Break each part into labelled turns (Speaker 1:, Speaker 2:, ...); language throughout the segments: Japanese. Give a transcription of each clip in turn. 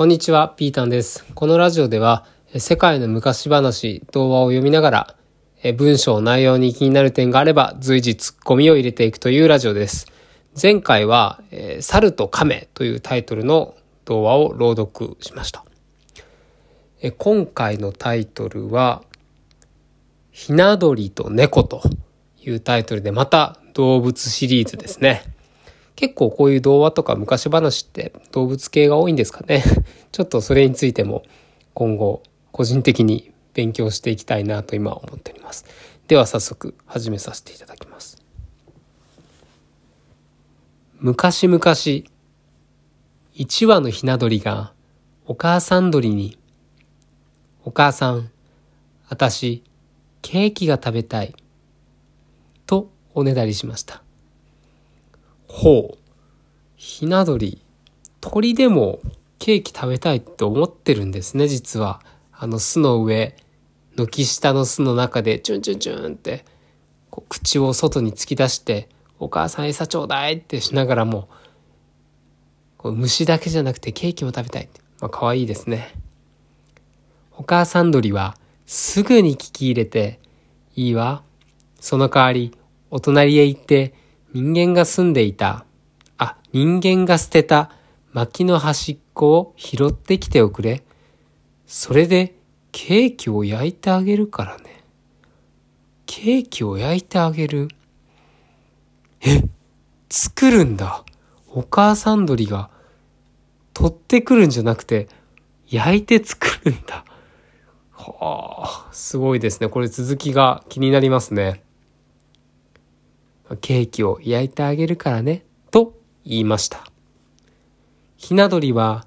Speaker 1: こんにちは、ピータンです。このラジオでは、世界の昔話、童話を読みながら、文章内容に気になる点があれば随時ツッコミを入れていくというラジオです。前回は、猿と亀というタイトルの童話を朗読しました。今回のタイトルは、ひな鳥と猫というタイトルでまた動物シリーズですね。結構こういう童話とか昔話って動物系が多いんですかね。ちょっとそれについても今後個人的に勉強していきたいなと今思っております。では早速始めさせていただきます。昔々、一羽のひな鳥がお母さん鳥に、お母さん、あたし、ケーキが食べたい、とおねだりしました。ほう。ひな鳥。鳥でもケーキ食べたいって思ってるんですね、実は。あの巣の上、軒下の巣の中でチュンチュンチュンって、こう口を外に突き出して、お母さん餌ちょうだいってしながらも、こう虫だけじゃなくてケーキも食べたいって。まあ可愛いですね。お母さん鳥はすぐに聞き入れて、いいわ。その代わり、お隣へ行って人間が住んでいた、あ、人間が捨てた薪の端っこを拾ってきておくれ。それでケーキを焼いてあげるからね。ケーキを焼いてあげる。え、作るんだ。お母さん鳥が取ってくるんじゃなくて焼いて作るんだ。はあ、すごいですね。これ続きが気になりますね。ケーキを焼いてあげるからね、と言いました。ひな鳥は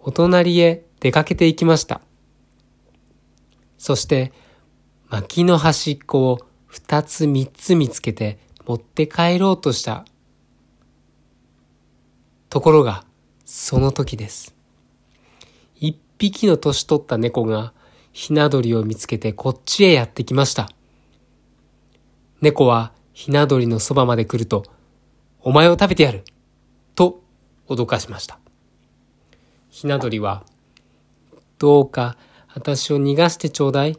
Speaker 1: お隣へ出かけていきました。そして薪の端っこを二つ三つ見つけて持って帰ろうとした。ところが、その時です。一匹の年取った猫がひな鳥を見つけてこっちへやってきました。猫はひな鳥のそばまで来ると、お前を食べてやると脅かしました。ひな鳥は、どうか私を逃がしてちょうだい。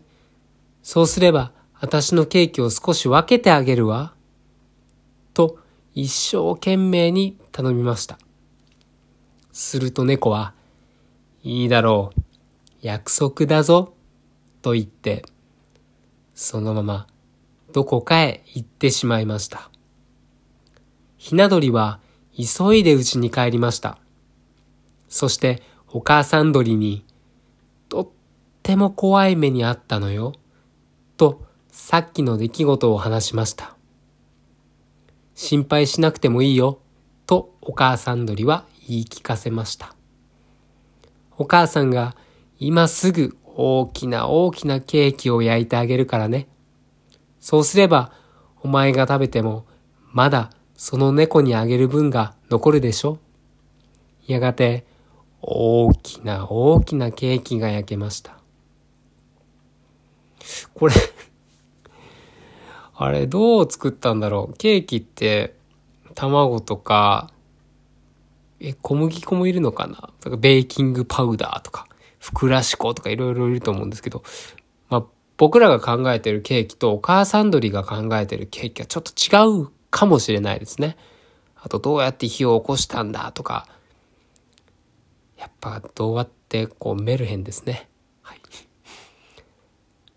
Speaker 1: そうすれば私のケーキを少し分けてあげるわ。と一生懸命に頼みました。すると猫は、いいだろう。約束だぞ。と言って、そのままどこかへ行ってしまいました。ひな鳥は急いで家に帰りました。そしてお母さん鳥に、とっても怖い目にあったのよ、とさっきの出来事を話しました。心配しなくてもいいよ、とお母さん鳥は言い聞かせました。お母さんが今すぐ大きな大きなケーキを焼いてあげるからね。そうすれば、お前が食べても、まだその猫にあげる分が残るでしょ？やがて、大きな大きなケーキが焼けました。これあれどう作ったんだろう？ケーキって、卵とか、え、小麦粉もいるのかな？とかベーキングパウダーとか、ふくらし粉とかいろいろいると思うんですけど、僕らが考えてるケーキとお母さん鳥が考えてるケーキはちょっと違うかもしれないですね。あとどうやって火を起こしたんだとか、やっぱ童話ってこうメルヘンですね。はい。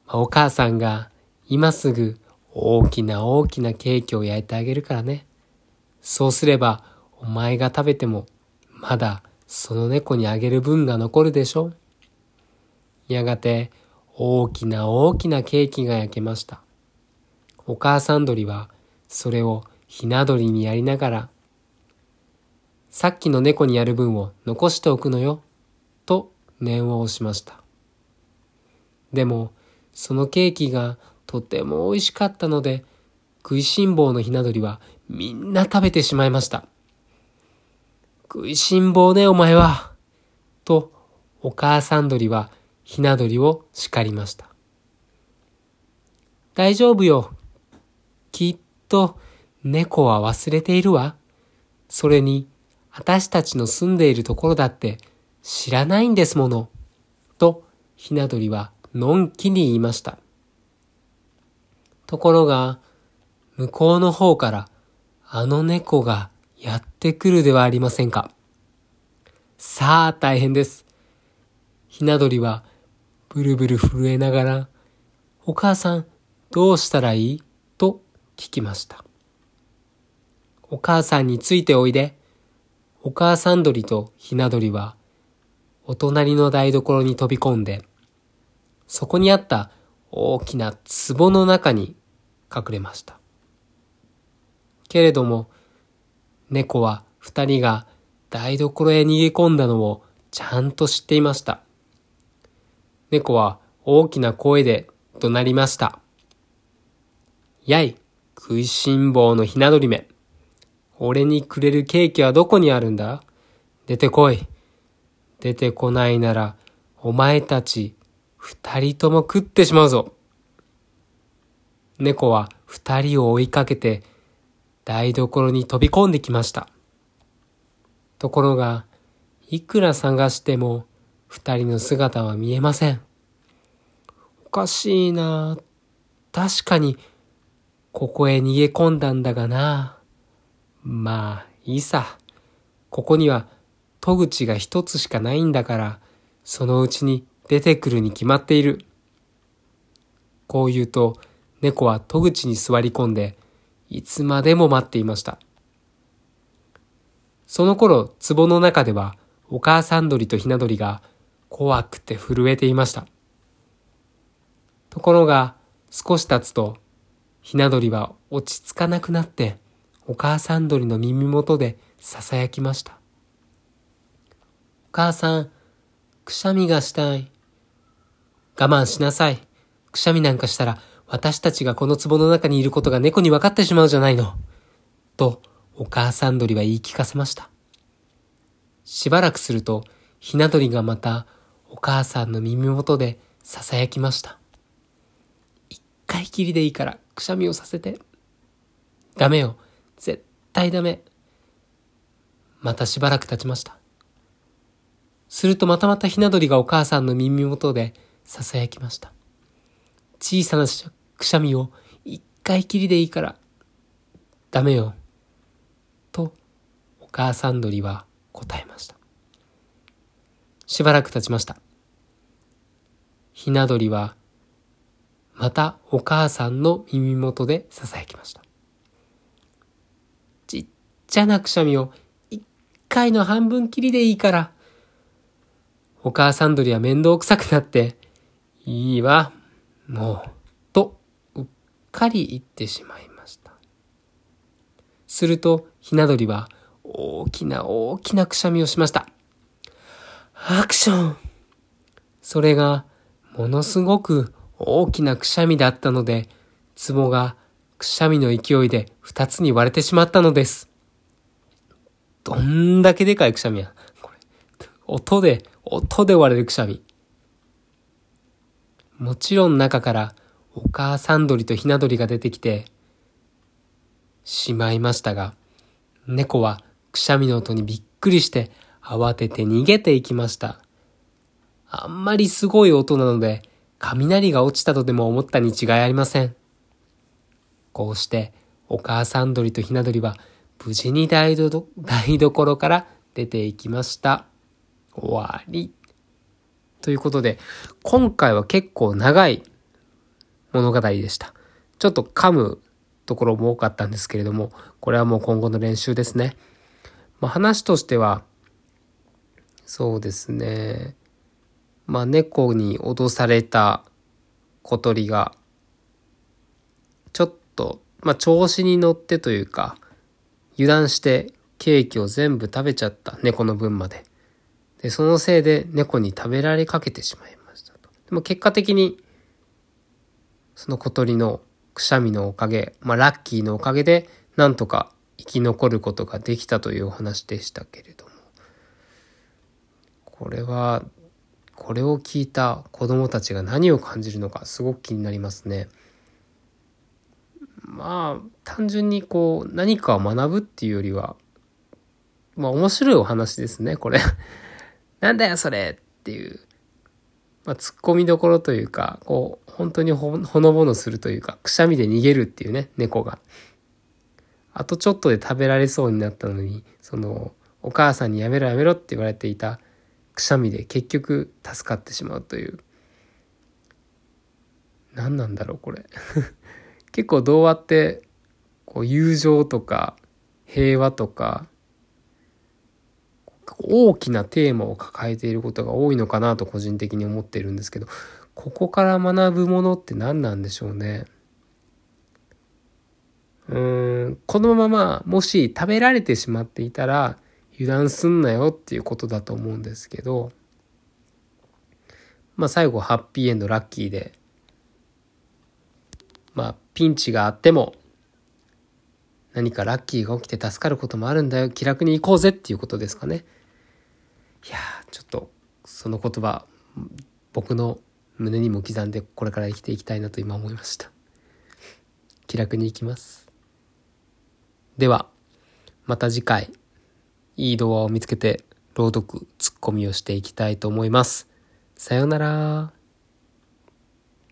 Speaker 1: お母さんが今すぐ大きな大きなケーキを焼いてあげるからね。そうすればお前が食べてもまだその猫にあげる分が残るでしょやがて大きな大きなケーキが焼けました。お母さん鳥はそれをひな鳥にやりながら、さっきの猫にやる分を残しておくのよ、と念を押しました。でも、そのケーキがとても美味しかったので、食いしん坊のひな鳥はみんな食べてしまいました。食いしん坊ねお前は、とお母さん鳥はひな鳥を叱りました。大丈夫よ。きっと猫は忘れているわ。それに、私たちの住んでいるところだって知らないんですもの。と、ひな鳥はのんきに言いました。ところが、向こうの方からあの猫がやってくるではありませんか。さあ大変です。ひな鳥はブルブル震えながら、お母さんどうしたらいい？と聞きました。お母さんについておいで。お母さん鳥とひな鳥はお隣の台所に飛び込んで、そこにあった大きな壺の中に隠れました。けれども、猫は二人が台所へ逃げ込んだのをちゃんと知っていました。猫は大きな声で怒鳴りました。やい、食いしん坊のひな鳥め。俺にくれるケーキはどこにあるんだ？出てこい。出てこないなら、お前たち二人とも食ってしまうぞ。猫は二人を追いかけて台所に飛び込んできました。ところが、いくら探しても二人の姿は見えません。おかしいな確かに、ここへ逃げ込んだんだがな。まあ、いいさ。ここには戸口が一つしかないんだから、そのうちに出てくるに決まっている。こう言うと、猫は戸口に座り込んで、いつまでも待っていました。その頃、壺の中では、お母さん鳥とひな鳥が怖くて震えていました。ところが、少し経つと、ひな鳥は落ち着かなくなって、お母さん鳥の耳元で囁きました。お母さん、くしゃみがしたい。我慢しなさい。くしゃみなんかしたら私たちがこの壺の中にいることが猫に分かってしまうじゃないの。と、お母さん鳥は言い聞かせました。しばらくすると、ひな鳥がまたお母さんの耳元で囁きました。一回きりでいいからくしゃみをさせて。ダメよ。絶対ダメ。またしばらく経ちました。するとまたまたひな鳥がお母さんの耳元で囁きました。小さなくしゃみを一回きりでいいから、ダメよ。と、お母さん鳥は答えました。しばらく経ちました。ひな鳥は、またお母さんの耳元で囁きました。ちっちゃなくしゃみを一回の半分きりでいいから。お母さん鳥は面倒くさくなって、いいわ、もう、と、うっかり言ってしまいました。すると、ひな鳥は大きな大きなくしゃみをしました。アクションそれが、ものすごく大きなくしゃみだったので、壺がくしゃみの勢いで二つに割れてしまったのです。どんだけでかいくしゃみや。これ、音で、音で割れるくしゃみ。もちろん中からお母さん鳥とひな鳥が出てきてしまいましたが、猫はくしゃみの音にびっくりして慌てて逃げていきました。あんまりすごい音なので、雷が落ちたとでも思ったに違いありません。こうして、お母さん鳥とひな鳥は無事に台所から出ていきました。終わり。ということで、今回は結構長い物語でした。ちょっと噛むところも多かったんですけれども、これはもう今後の練習ですね。まあ、話としては、そうですね。まあ、猫に脅された小鳥が、ちょっと、まあ、調子に乗ってというか、油断してケーキを全部食べちゃった猫の分まで。で、そのせいで猫に食べられかけてしまいましたと。でも結果的に、その小鳥のくしゃみのおかげ、まあラッキーのおかげで、なんとか生き残ることができたというお話でしたけれど。これは、これを聞いた子供たちが何を感じるのかすごく気になりますね。まあ、単純にこう、何かを学ぶっていうよりは、まあ面白いお話ですね、これ なんだよそれっていう、まあ、突っ込みどころというか、こう、本当にほのぼのするというか、くしゃみで逃げるっていうね、猫が。あとちょっとで食べられそうになったのに、その、お母さんにやめろやめろって言われていたくしゃみで結局助かってしまうという。何なんだろう、これ。結構童話って、こう、友情とか、平和とか、大きなテーマを抱えていることが多いのかなと個人的に思っているんですけど、ここから学ぶものって何なんでしょうね。うーん、このままもし食べられてしまっていたら油断すんなよっていうことだと思うんですけど、まあ最後ハッピーエンドラッキーで、まあピンチがあっても何かラッキーが起きて助かることもあるんだよ気楽に行こうぜっていうことですかね。いやちょっとその言葉僕の胸にも刻んでこれから生きていきたいなと今思いました。気楽に行きます。ではまた次回。いい動画を見つけて朗読ツッコミをしていきたいと思います。さようなら。